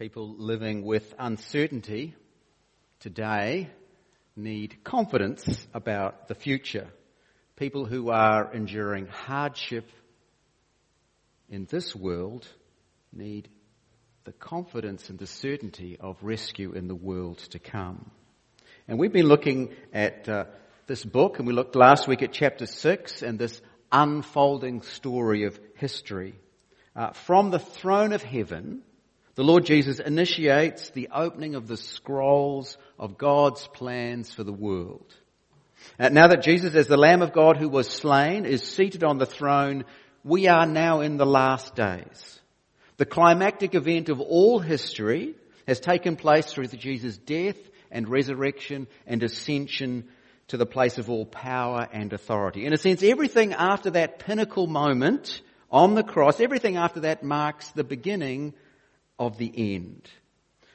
People living with uncertainty today need confidence about the future. People who are enduring hardship in this world need the confidence and the certainty of rescue in the world to come. And we've been looking at uh, this book, and we looked last week at chapter 6 and this unfolding story of history. Uh, from the throne of heaven, the Lord Jesus initiates the opening of the scrolls of God's plans for the world. Uh, now that Jesus, as the Lamb of God who was slain, is seated on the throne, we are now in the last days. The climactic event of all history has taken place through Jesus' death and resurrection and ascension to the place of all power and authority. In a sense, everything after that pinnacle moment on the cross, everything after that marks the beginning of the end.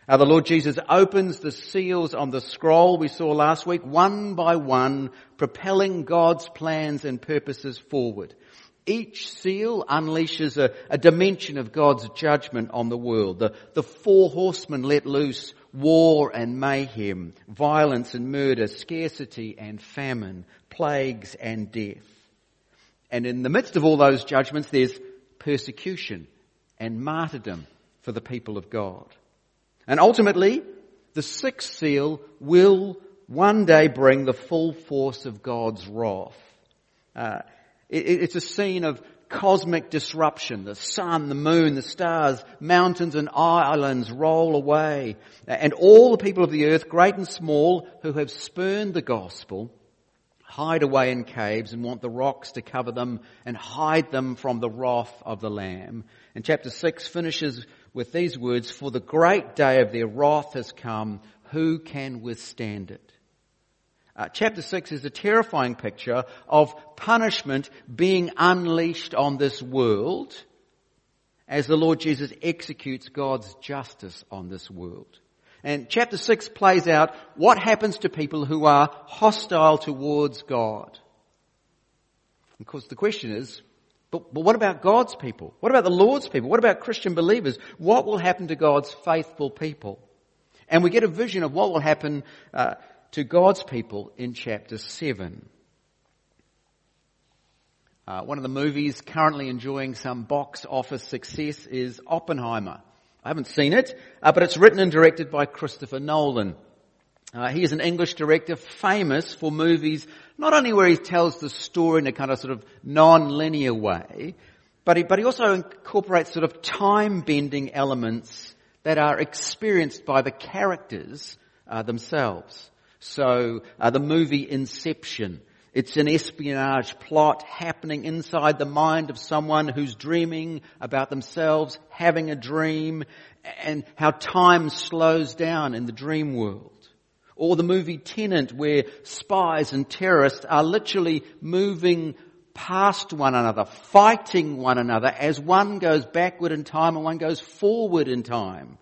Now the Lord Jesus opens the seals on the scroll we saw last week, one by one, propelling God's plans and purposes forward. Each seal unleashes a, a dimension of God's judgment on the world. The, the four horsemen let loose war and mayhem, violence and murder, scarcity and famine, plagues and death. And in the midst of all those judgments, there's persecution and martyrdom for the people of God. And ultimately, the sixth seal will one day bring the full force of God's wrath. Uh, it, it's a scene of cosmic disruption. The sun, the moon, the stars, mountains and islands roll away. And all the people of the earth, great and small, who have spurned the gospel, hide away in caves and want the rocks to cover them and hide them from the wrath of the Lamb. And chapter 6 finishes with these words, For the great day of their wrath has come, who can withstand it? Uh, chapter 6 is a terrifying picture of punishment being unleashed on this world as the Lord Jesus executes God's justice on this world. And chapter 6 plays out what happens to people who are hostile towards God. Of course, the question is, but, but what about God's people? What about the Lord's people? What about Christian believers? What will happen to God's faithful people? And we get a vision of what will happen uh, to God's people in chapter 7. Uh, one of the movies currently enjoying some box office success is Oppenheimer. I haven't seen it, uh, but it's written and directed by Christopher Nolan. Uh, he is an English director famous for movies not only where he tells the story in a kind of sort of non-linear way, but he, but he also incorporates sort of time-bending elements that are experienced by the characters uh, themselves. So uh, the movie Inception. It's an espionage plot happening inside the mind of someone who's dreaming about themselves, having a dream, and how time slows down in the dream world. Or the movie Tenet where spies and terrorists are literally moving past one another, fighting one another as one goes backward in time and one goes forward in time.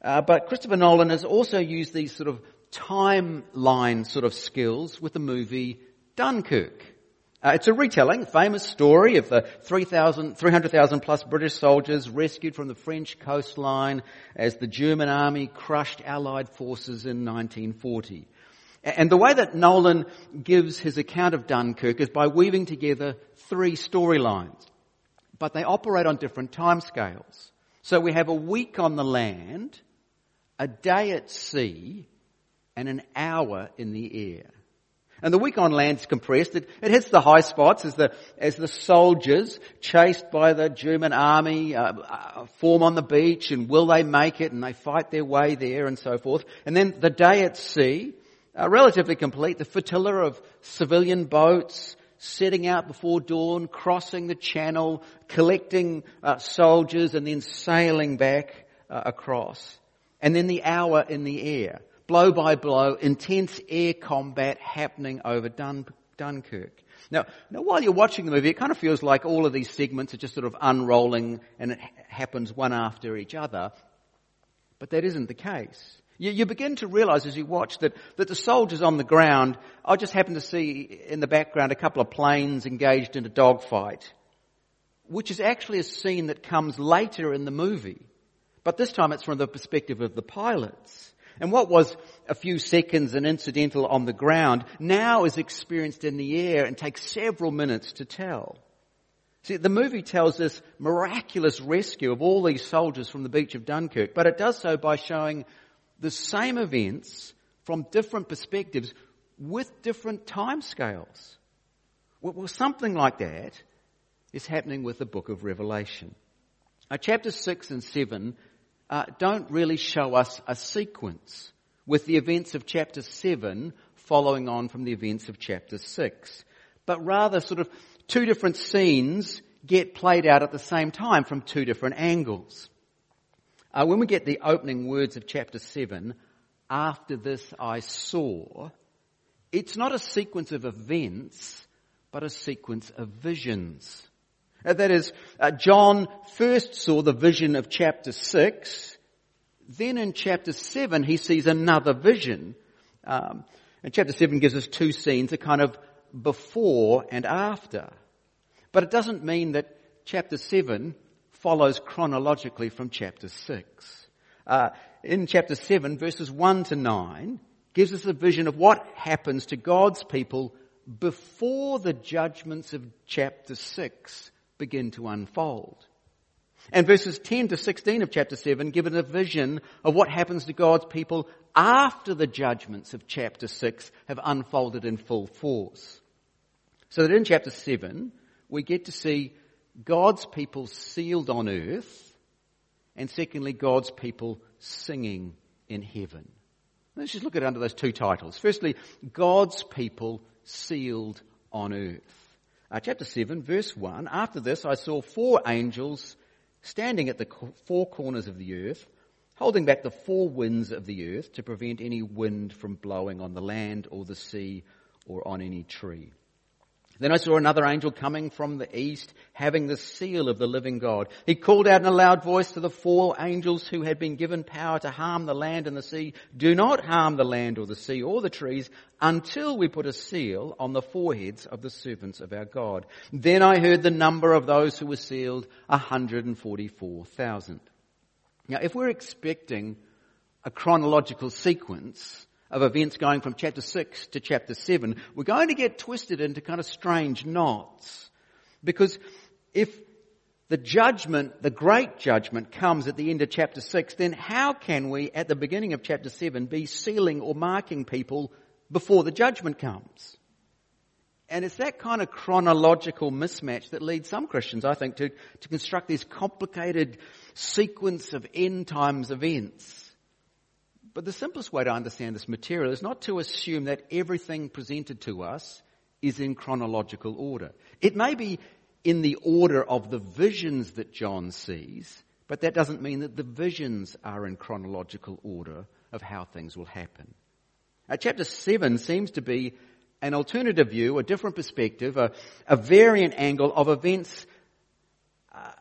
Uh, but Christopher Nolan has also used these sort of timeline sort of skills with the movie Dunkirk. Uh, it's a retelling, famous story of the 300,000 plus British soldiers rescued from the French coastline as the German army crushed Allied forces in 1940. And the way that Nolan gives his account of Dunkirk is by weaving together three storylines. But they operate on different timescales. So we have a week on the land, a day at sea, and an hour in the air. And the week on land is compressed. It, it, hits the high spots as the, as the soldiers chased by the German army uh, uh, form on the beach and will they make it and they fight their way there and so forth. And then the day at sea, uh, relatively complete, the flotilla of civilian boats setting out before dawn, crossing the channel, collecting uh, soldiers and then sailing back uh, across. And then the hour in the air blow by blow, intense air combat happening over Dun- Dunkirk. Now, now, while you're watching the movie, it kind of feels like all of these segments are just sort of unrolling and it happens one after each other. But that isn't the case. You, you begin to realize as you watch that, that the soldiers on the ground, I just happen to see in the background a couple of planes engaged in a dogfight, which is actually a scene that comes later in the movie. But this time it's from the perspective of the pilots. And what was a few seconds and incidental on the ground now is experienced in the air and takes several minutes to tell. See, the movie tells this miraculous rescue of all these soldiers from the beach of Dunkirk, but it does so by showing the same events from different perspectives with different timescales. Well, something like that is happening with the book of Revelation. Now, chapters 6 and 7 uh, don't really show us a sequence with the events of chapter 7 following on from the events of chapter 6, but rather sort of two different scenes get played out at the same time from two different angles. Uh, when we get the opening words of chapter 7, after this I saw, it's not a sequence of events, but a sequence of visions. Uh, that is, uh, John first saw the vision of chapter 6. Then in chapter 7, he sees another vision. Um, and chapter 7 gives us two scenes, a kind of before and after. But it doesn't mean that chapter 7 follows chronologically from chapter 6. Uh, in chapter 7, verses 1 to 9, gives us a vision of what happens to God's people before the judgments of chapter 6 begin to unfold. And verses 10 to 16 of chapter 7 give a vision of what happens to God's people after the judgments of chapter 6 have unfolded in full force. So that in chapter 7, we get to see God's people sealed on earth, and secondly, God's people singing in heaven. Let's just look at it under those two titles. Firstly, God's people sealed on earth. Uh, chapter 7, verse 1. After this, I saw four angels standing at the four corners of the earth, holding back the four winds of the earth to prevent any wind from blowing on the land or the sea or on any tree. Then I saw another angel coming from the east, having the seal of the living God. He called out in a loud voice to the four angels who had been given power to harm the land and the sea, do not harm the land or the sea or the trees until we put a seal on the foreheads of the servants of our God. Then I heard the number of those who were sealed, 144,000. Now if we're expecting a chronological sequence, of events going from chapter 6 to chapter 7, we're going to get twisted into kind of strange knots. Because if the judgment, the great judgment comes at the end of chapter 6, then how can we at the beginning of chapter 7 be sealing or marking people before the judgment comes? And it's that kind of chronological mismatch that leads some Christians, I think, to, to construct this complicated sequence of end times events but the simplest way to understand this material is not to assume that everything presented to us is in chronological order. It may be in the order of the visions that John sees, but that doesn't mean that the visions are in chronological order of how things will happen. Now, chapter 7 seems to be an alternative view, a different perspective, a, a variant angle of events uh,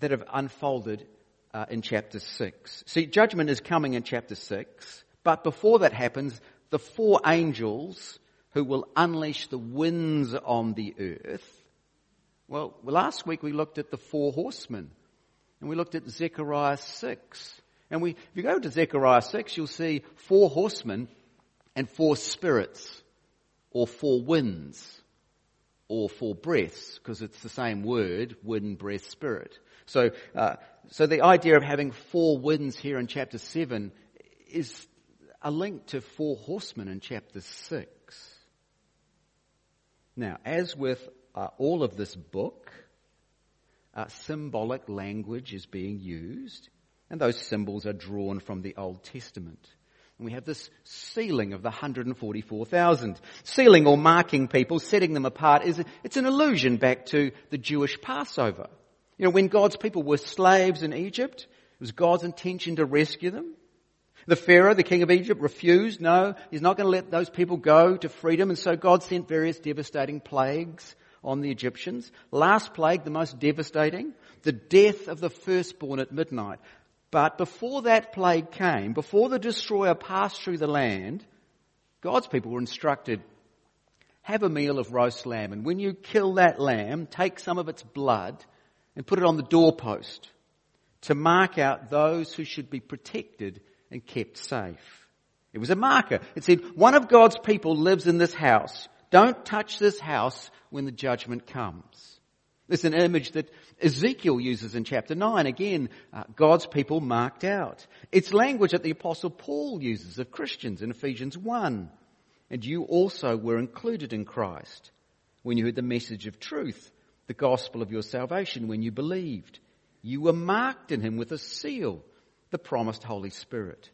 that have unfolded uh, in chapter 6. See, judgment is coming in chapter 6, but before that happens, the four angels who will unleash the winds on the earth. Well, last week we looked at the four horsemen, and we looked at Zechariah 6. And we, if you go to Zechariah 6, you'll see four horsemen and four spirits, or four winds, or four breaths, because it's the same word, wind, breath, spirit. So, uh, so the idea of having four winds here in chapter 7 is a link to four horsemen in chapter 6. Now, as with uh, all of this book, uh, symbolic language is being used, and those symbols are drawn from the Old Testament. And we have this sealing of the 144,000. Sealing or marking people, setting them apart, is it's an allusion back to the Jewish Passover. You know, when God's people were slaves in Egypt, it was God's intention to rescue them. The Pharaoh, the king of Egypt, refused. No, he's not going to let those people go to freedom. And so God sent various devastating plagues on the Egyptians. Last plague, the most devastating, the death of the firstborn at midnight. But before that plague came, before the destroyer passed through the land, God's people were instructed, have a meal of roast lamb. And when you kill that lamb, take some of its blood and put it on the doorpost to mark out those who should be protected and kept safe. It was a marker. It said, one of God's people lives in this house. Don't touch this house when the judgment comes. It's an image that Ezekiel uses in chapter 9. Again, uh, God's people marked out. It's language that the apostle Paul uses of Christians in Ephesians 1. And you also were included in Christ when you heard the message of truth, the gospel of your salvation, when you believed. You were marked in him with a seal, the promised Holy Spirit,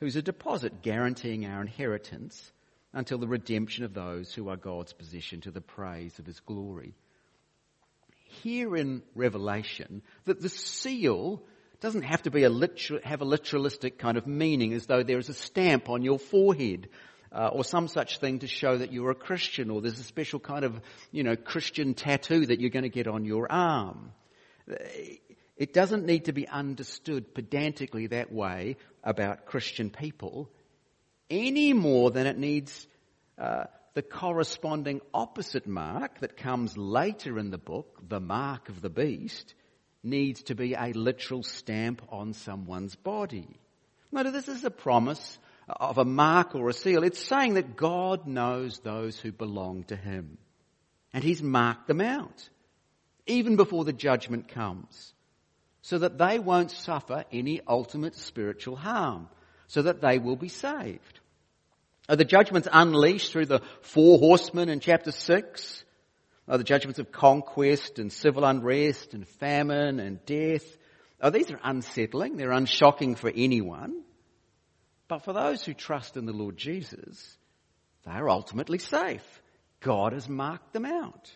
who's a deposit guaranteeing our inheritance until the redemption of those who are God's possession to the praise of his glory. Here in Revelation, that the seal doesn't have to be a literal, have a literalistic kind of meaning as though there is a stamp on your forehead uh, or some such thing to show that you're a Christian or there's a special kind of, you know, Christian tattoo that you're going to get on your arm. It doesn't need to be understood pedantically that way about Christian people any more than it needs uh, the corresponding opposite mark that comes later in the book, the mark of the beast, needs to be a literal stamp on someone's body. No, this is a promise of a mark or a seal. It's saying that God knows those who belong to Him. And He's marked them out, even before the judgment comes so that they won't suffer any ultimate spiritual harm, so that they will be saved. Are the judgments unleashed through the four horsemen in chapter 6? Are the judgments of conquest and civil unrest and famine and death? Oh, these are unsettling. They're unshocking for anyone. But for those who trust in the Lord Jesus, they are ultimately safe. God has marked them out.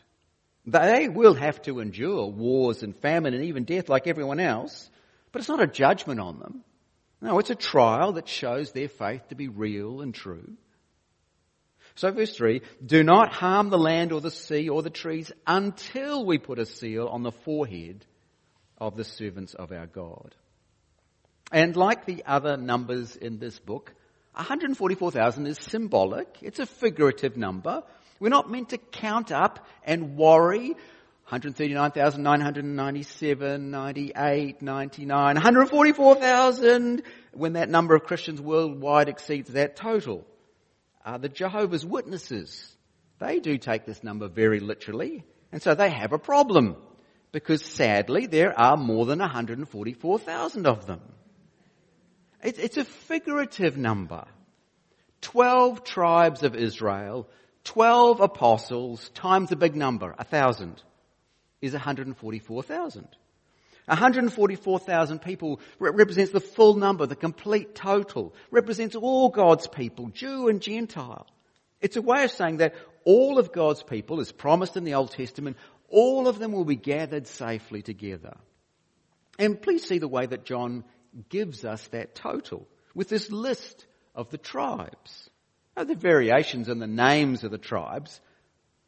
They will have to endure wars and famine and even death like everyone else, but it's not a judgment on them. No, it's a trial that shows their faith to be real and true. So verse 3, do not harm the land or the sea or the trees until we put a seal on the forehead of the servants of our God. And like the other numbers in this book, 144,000 is symbolic. It's a figurative number. We're not meant to count up and worry. 139,997, 98, 99, 144,000 when that number of Christians worldwide exceeds that total. Uh, the Jehovah's Witnesses, they do take this number very literally, and so they have a problem because sadly there are more than 144,000 of them. It's, a figurative number. Twelve tribes of Israel 12 apostles times a big number, a thousand, is 144,000. 144,000 people represents the full number, the complete total, represents all God's people, Jew and Gentile. It's a way of saying that all of God's people, as promised in the Old Testament, all of them will be gathered safely together. And please see the way that John gives us that total with this list of the tribes. Now, variations in the names of the tribes,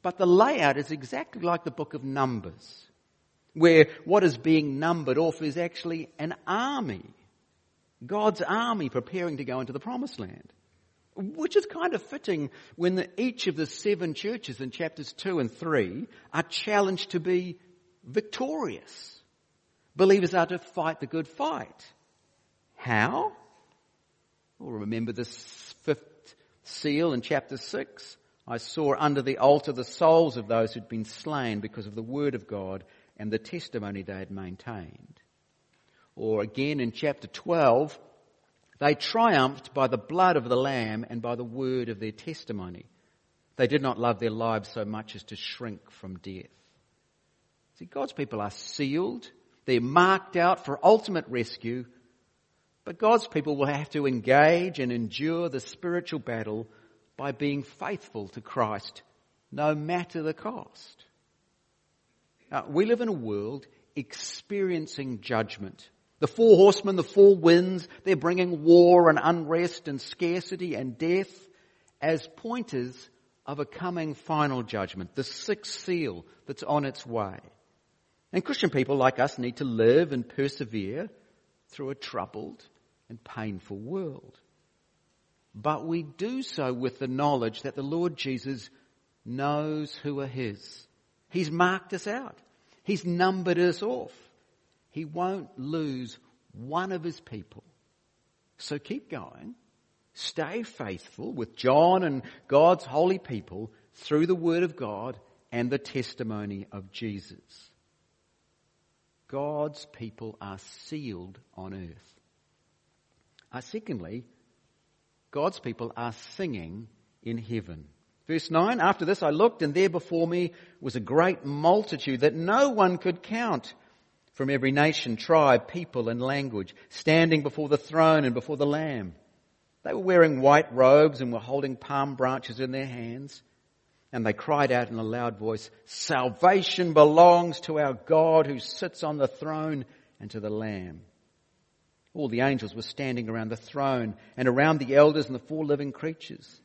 but the layout is exactly like the book of Numbers, where what is being numbered off is actually an army. God's army preparing to go into the promised land. Which is kind of fitting when the, each of the seven churches in chapters 2 and 3 are challenged to be victorious. Believers are to fight the good fight. How? Well, remember this fifth seal in chapter 6, I saw under the altar the souls of those who'd been slain because of the word of God and the testimony they had maintained. Or again in chapter 12, they triumphed by the blood of the Lamb and by the word of their testimony. They did not love their lives so much as to shrink from death. See, God's people are sealed. They're marked out for ultimate rescue but God's people will have to engage and endure the spiritual battle by being faithful to Christ, no matter the cost. Now, we live in a world experiencing judgment. The four horsemen, the four winds, they're bringing war and unrest and scarcity and death as pointers of a coming final judgment, the sixth seal that's on its way. And Christian people like us need to live and persevere through a troubled and painful world. But we do so with the knowledge that the Lord Jesus knows who are His. He's marked us out. He's numbered us off. He won't lose one of his people. So keep going. Stay faithful with John and God's holy people through the Word of God and the testimony of Jesus. God's people are sealed on earth. Uh, secondly, God's people are singing in heaven. Verse 9, after this I looked and there before me was a great multitude that no one could count from every nation, tribe, people and language, standing before the throne and before the Lamb. They were wearing white robes and were holding palm branches in their hands. And they cried out in a loud voice, Salvation belongs to our God who sits on the throne and to the Lamb. All the angels were standing around the throne and around the elders and the four living creatures.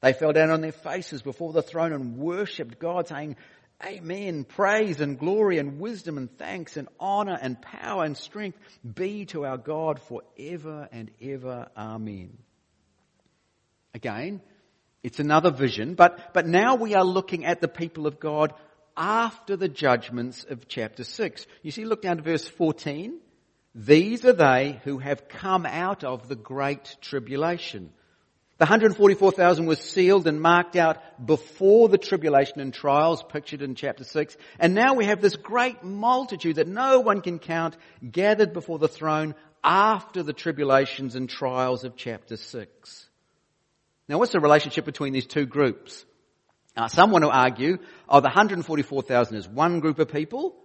They fell down on their faces before the throne and worshipped God saying, Amen. Praise and glory and wisdom and thanks and honor and power and strength be to our God forever and ever. Amen. Again, it's another vision, but, but now we are looking at the people of God after the judgments of chapter 6. You see, look down to verse 14. These are they who have come out of the great tribulation. The 144,000 was sealed and marked out before the tribulation and trials pictured in chapter 6. And now we have this great multitude that no one can count gathered before the throne after the tribulations and trials of chapter 6. Now what's the relationship between these two groups? Uh, some want to argue, oh, the 144,000 is one group of people,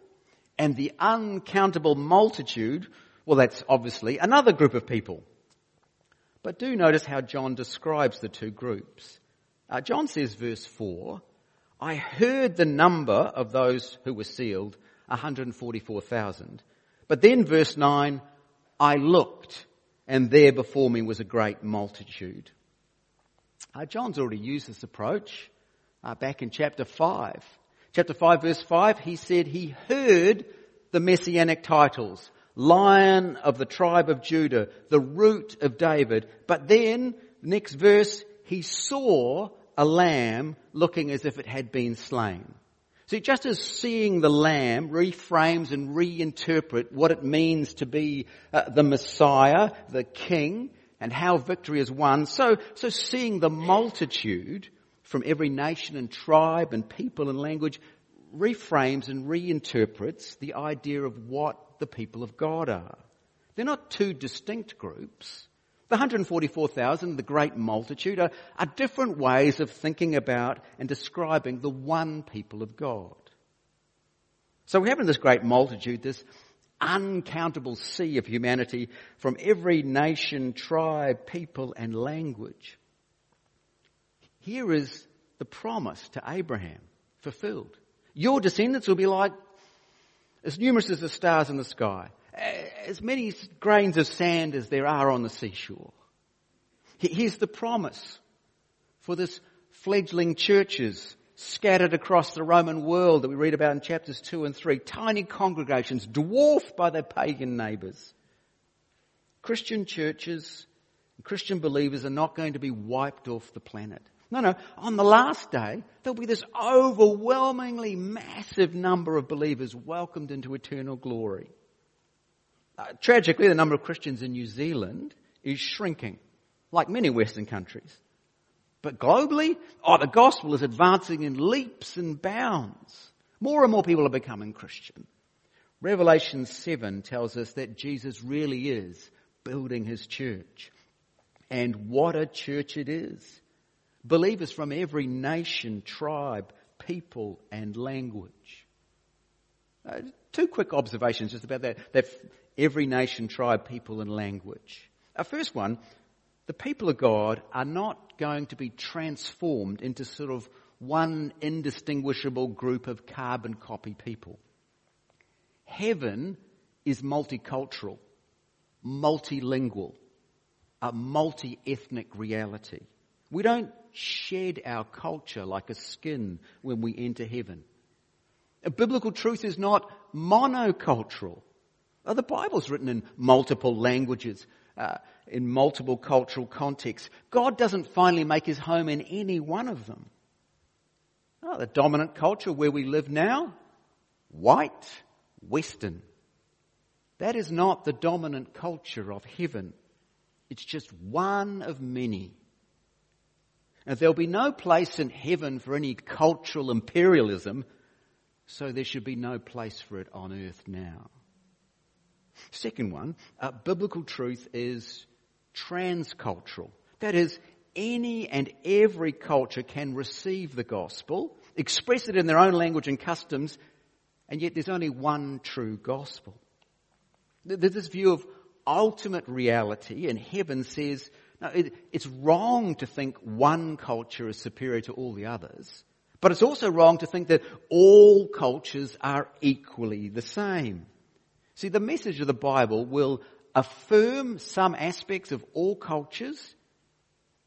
and the uncountable multitude, well, that's obviously another group of people. But do notice how John describes the two groups. Uh, John says, verse 4, I heard the number of those who were sealed, 144,000. But then verse 9, I looked, and there before me was a great multitude. Uh, John's already used this approach uh, back in chapter 5. Chapter 5 verse 5, he said he heard the messianic titles. Lion of the tribe of Judah, the root of David. But then, next verse, he saw a lamb looking as if it had been slain. See, just as seeing the lamb reframes and reinterpret what it means to be uh, the Messiah, the King, and how victory is won, so, so seeing the multitude from every nation and tribe and people and language reframes and reinterprets the idea of what the people of God are. They're not two distinct groups. The 144,000, the great multitude, are, are different ways of thinking about and describing the one people of God. So we have in this great multitude this uncountable sea of humanity from every nation, tribe, people, and language. Here is the promise to Abraham fulfilled. Your descendants will be like as numerous as the stars in the sky, as many grains of sand as there are on the seashore. Here's the promise for this fledgling churches scattered across the Roman world that we read about in chapters 2 and 3. Tiny congregations dwarfed by their pagan neighbours. Christian churches, and Christian believers are not going to be wiped off the planet. No, no. On the last day, there'll be this overwhelmingly massive number of believers welcomed into eternal glory. Uh, tragically, the number of Christians in New Zealand is shrinking, like many Western countries. But globally, oh, the gospel is advancing in leaps and bounds. More and more people are becoming Christian. Revelation 7 tells us that Jesus really is building his church. And what a church it is. Believers from every nation, tribe, people, and language. Uh, two quick observations just about that, that every nation, tribe, people, and language. Our first one, the people of God are not going to be transformed into sort of one indistinguishable group of carbon copy people. Heaven is multicultural, multilingual, a multi-ethnic reality. We don't shed our culture like a skin when we enter heaven. A biblical truth is not monocultural. The Bible's written in multiple languages, uh, in multiple cultural contexts. God doesn't finally make his home in any one of them. Oh, the dominant culture where we live now, white, Western. That is not the dominant culture of heaven. It's just one of many. And there'll be no place in heaven for any cultural imperialism, so there should be no place for it on earth now. Second one, uh, biblical truth is transcultural. That is, any and every culture can receive the gospel, express it in their own language and customs, and yet there's only one true gospel. There's This view of ultimate reality in heaven says, it, it's wrong to think one culture is superior to all the others, but it's also wrong to think that all cultures are equally the same. See, the message of the Bible will affirm some aspects of all cultures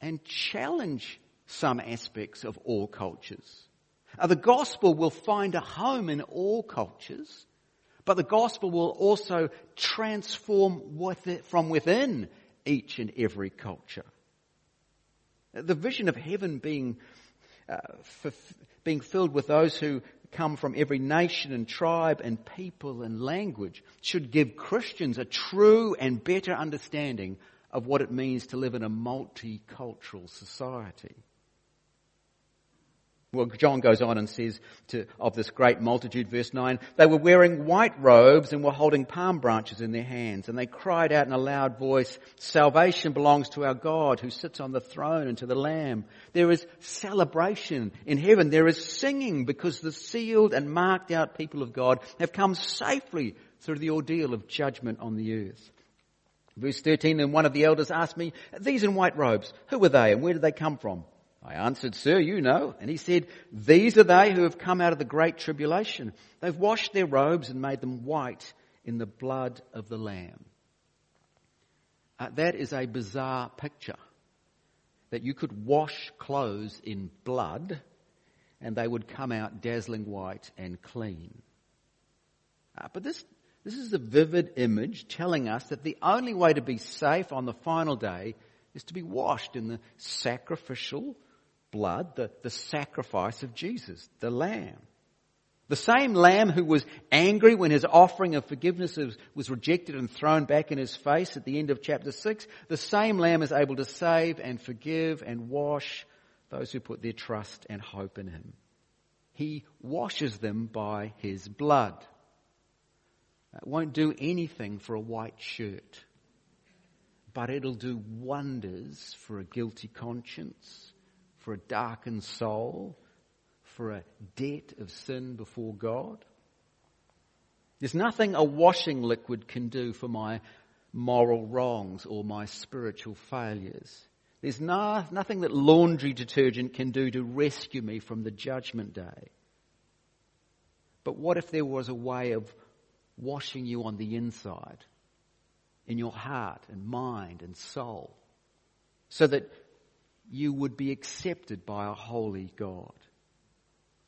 and challenge some aspects of all cultures. Now, the gospel will find a home in all cultures, but the gospel will also transform with it from within each and every culture. The vision of heaven being, uh, being filled with those who come from every nation and tribe and people and language should give Christians a true and better understanding of what it means to live in a multicultural society. Well, John goes on and says to, of this great multitude, verse 9, they were wearing white robes and were holding palm branches in their hands, and they cried out in a loud voice, Salvation belongs to our God who sits on the throne and to the Lamb. There is celebration in heaven. There is singing because the sealed and marked out people of God have come safely through the ordeal of judgment on the earth. Verse 13, and one of the elders asked me, These in white robes, who were they and where did they come from? I answered, Sir, you know. And he said, These are they who have come out of the great tribulation. They've washed their robes and made them white in the blood of the Lamb. Uh, that is a bizarre picture. That you could wash clothes in blood and they would come out dazzling white and clean. Uh, but this this is a vivid image telling us that the only way to be safe on the final day is to be washed in the sacrificial blood, the, the sacrifice of Jesus, the Lamb. The same Lamb who was angry when his offering of forgiveness was, rejected and thrown back in his face at the end of chapter 6, the same Lamb is able to save and forgive and wash those who put their trust and hope in him. He washes them by his blood. It won't do anything for a white shirt, but it'll do wonders for a guilty conscience, for a darkened soul, for a debt of sin before God. There's nothing a washing liquid can do for my moral wrongs or my spiritual failures. There's no, nothing that laundry detergent can do to rescue me from the judgment day. But what if there was a way of washing you on the inside, in your heart and mind and soul, so that you would be accepted by a holy God.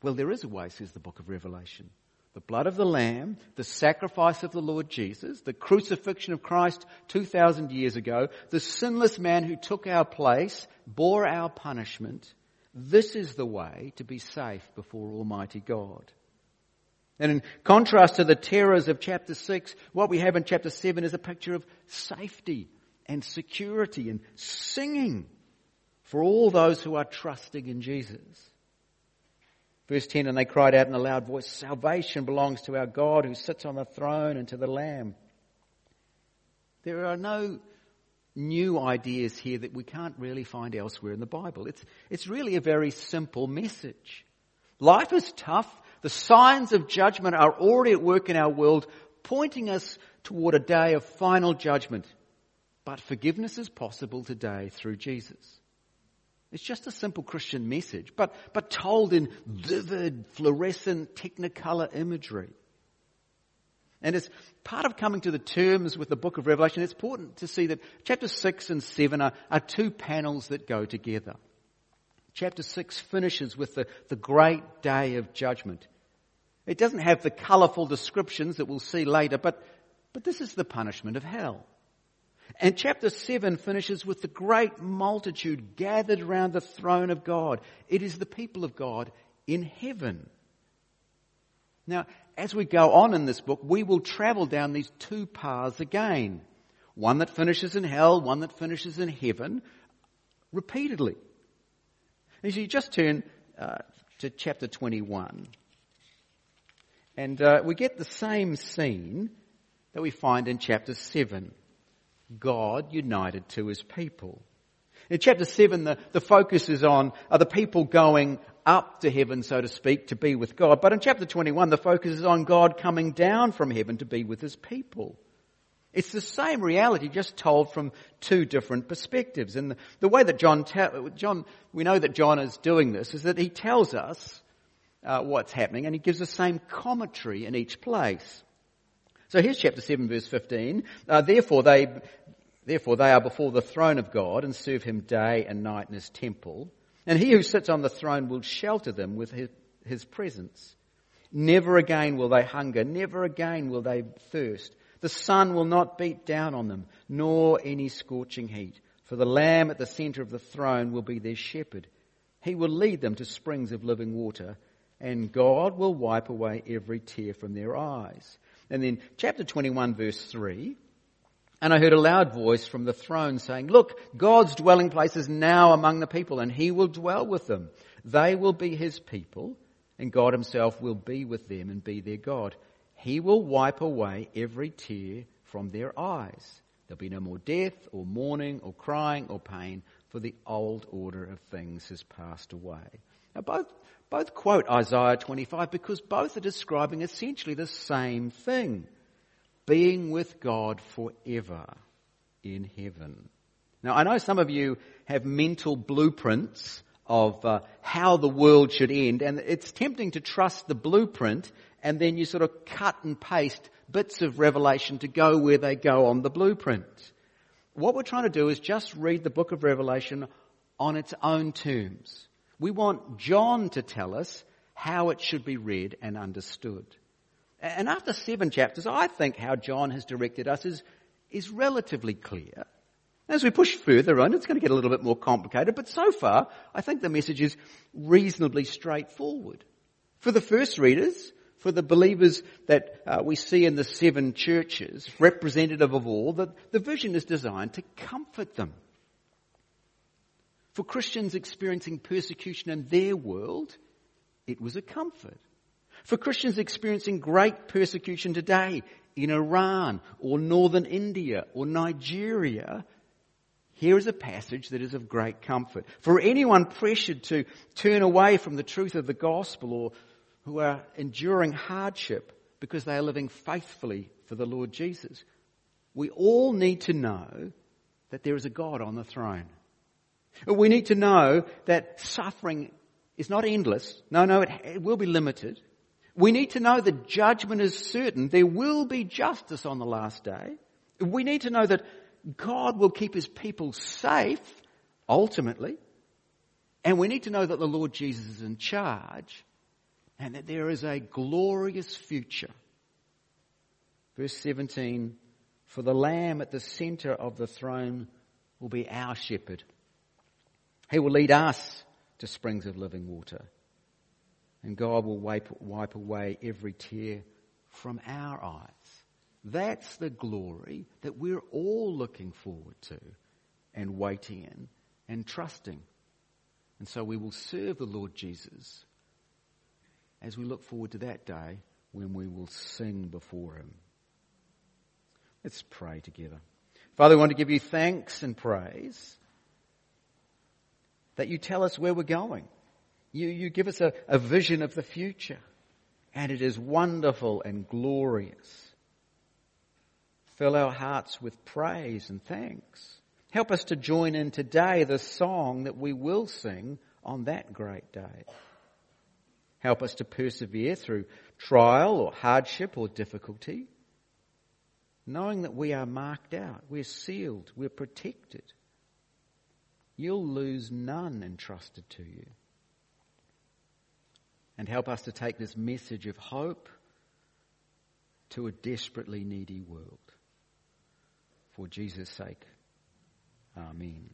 Well, there is a way, says the book of Revelation. The blood of the Lamb, the sacrifice of the Lord Jesus, the crucifixion of Christ 2,000 years ago, the sinless man who took our place, bore our punishment. This is the way to be safe before Almighty God. And in contrast to the terrors of chapter 6, what we have in chapter 7 is a picture of safety and security and singing for all those who are trusting in Jesus. Verse 10, and they cried out in a loud voice, salvation belongs to our God who sits on the throne and to the Lamb. There are no new ideas here that we can't really find elsewhere in the Bible. It's, it's really a very simple message. Life is tough the signs of judgment are already at work in our world, pointing us toward a day of final judgment. But forgiveness is possible today through Jesus. It's just a simple Christian message, but, but told in vivid, fluorescent, technicolor imagery. And as part of coming to the terms with the book of Revelation, it's important to see that chapter 6 and 7 are, are two panels that go together. Chapter 6 finishes with the, the great day of judgment. It doesn't have the colourful descriptions that we'll see later, but, but this is the punishment of hell. And chapter 7 finishes with the great multitude gathered around the throne of God. It is the people of God in heaven. Now, as we go on in this book, we will travel down these two paths again. One that finishes in hell, one that finishes in heaven, repeatedly. As you just turn uh, to chapter 21, and uh, we get the same scene that we find in chapter 7. God united to his people. In chapter 7, the, the focus is on are the people going up to heaven, so to speak, to be with God. But in chapter 21, the focus is on God coming down from heaven to be with his people. It's the same reality, just told from two different perspectives. And the, the way that John, John, we know that John is doing this, is that he tells us uh, what's happening and he gives the same commentary in each place. So here's chapter 7 verse 15. Uh, therefore they, therefore they are before the throne of God and serve him day and night in his temple. And he who sits on the throne will shelter them with his, his presence. Never again will they hunger. Never again will they thirst. The sun will not beat down on them, nor any scorching heat. For the Lamb at the center of the throne will be their shepherd. He will lead them to springs of living water, and God will wipe away every tear from their eyes. And then chapter 21 verse 3, and I heard a loud voice from the throne saying, Look, God's dwelling place is now among the people, and he will dwell with them. They will be his people, and God himself will be with them and be their God. He will wipe away every tear from their eyes. There'll be no more death, or mourning, or crying, or pain, for the old order of things has passed away. Now both, both quote Isaiah 25 because both are describing essentially the same thing being with God forever in heaven. Now, I know some of you have mental blueprints of uh, how the world should end, and it's tempting to trust the blueprint and then you sort of cut and paste bits of Revelation to go where they go on the blueprint. What we're trying to do is just read the book of Revelation on its own terms. We want John to tell us how it should be read and understood. And after seven chapters, I think how John has directed us is, is relatively clear. As we push further on, it's going to get a little bit more complicated, but so far, I think the message is reasonably straightforward. For the first readers, for the believers that uh, we see in the seven churches, representative of all, that the vision is designed to comfort them. For Christians experiencing persecution in their world, it was a comfort for Christians experiencing great persecution today in Iran or northern India or Nigeria, here is a passage that is of great comfort. For anyone pressured to turn away from the truth of the gospel or who are enduring hardship because they are living faithfully for the Lord Jesus, we all need to know that there is a God on the throne. We need to know that suffering is not endless. No, no, it, it will be limited. We need to know that judgment is certain. There will be justice on the last day. We need to know that God will keep his people safe, ultimately. And we need to know that the Lord Jesus is in charge and that there is a glorious future. Verse 17, for the Lamb at the center of the throne will be our shepherd. He will lead us to springs of living water and God will wipe, wipe away every tear from our eyes. That's the glory that we're all looking forward to and waiting in and trusting. And so we will serve the Lord Jesus as we look forward to that day when we will sing before Him. Let's pray together. Father, we want to give you thanks and praise that you tell us where we're going. You, you give us a, a vision of the future. And it is wonderful and glorious. Fill our hearts with praise and thanks. Help us to join in today the song that we will sing on that great day. Help us to persevere through trial or hardship or difficulty, knowing that we are marked out, we're sealed, we're protected. You'll lose none entrusted to you and help us to take this message of hope to a desperately needy world. For Jesus' sake, Amen.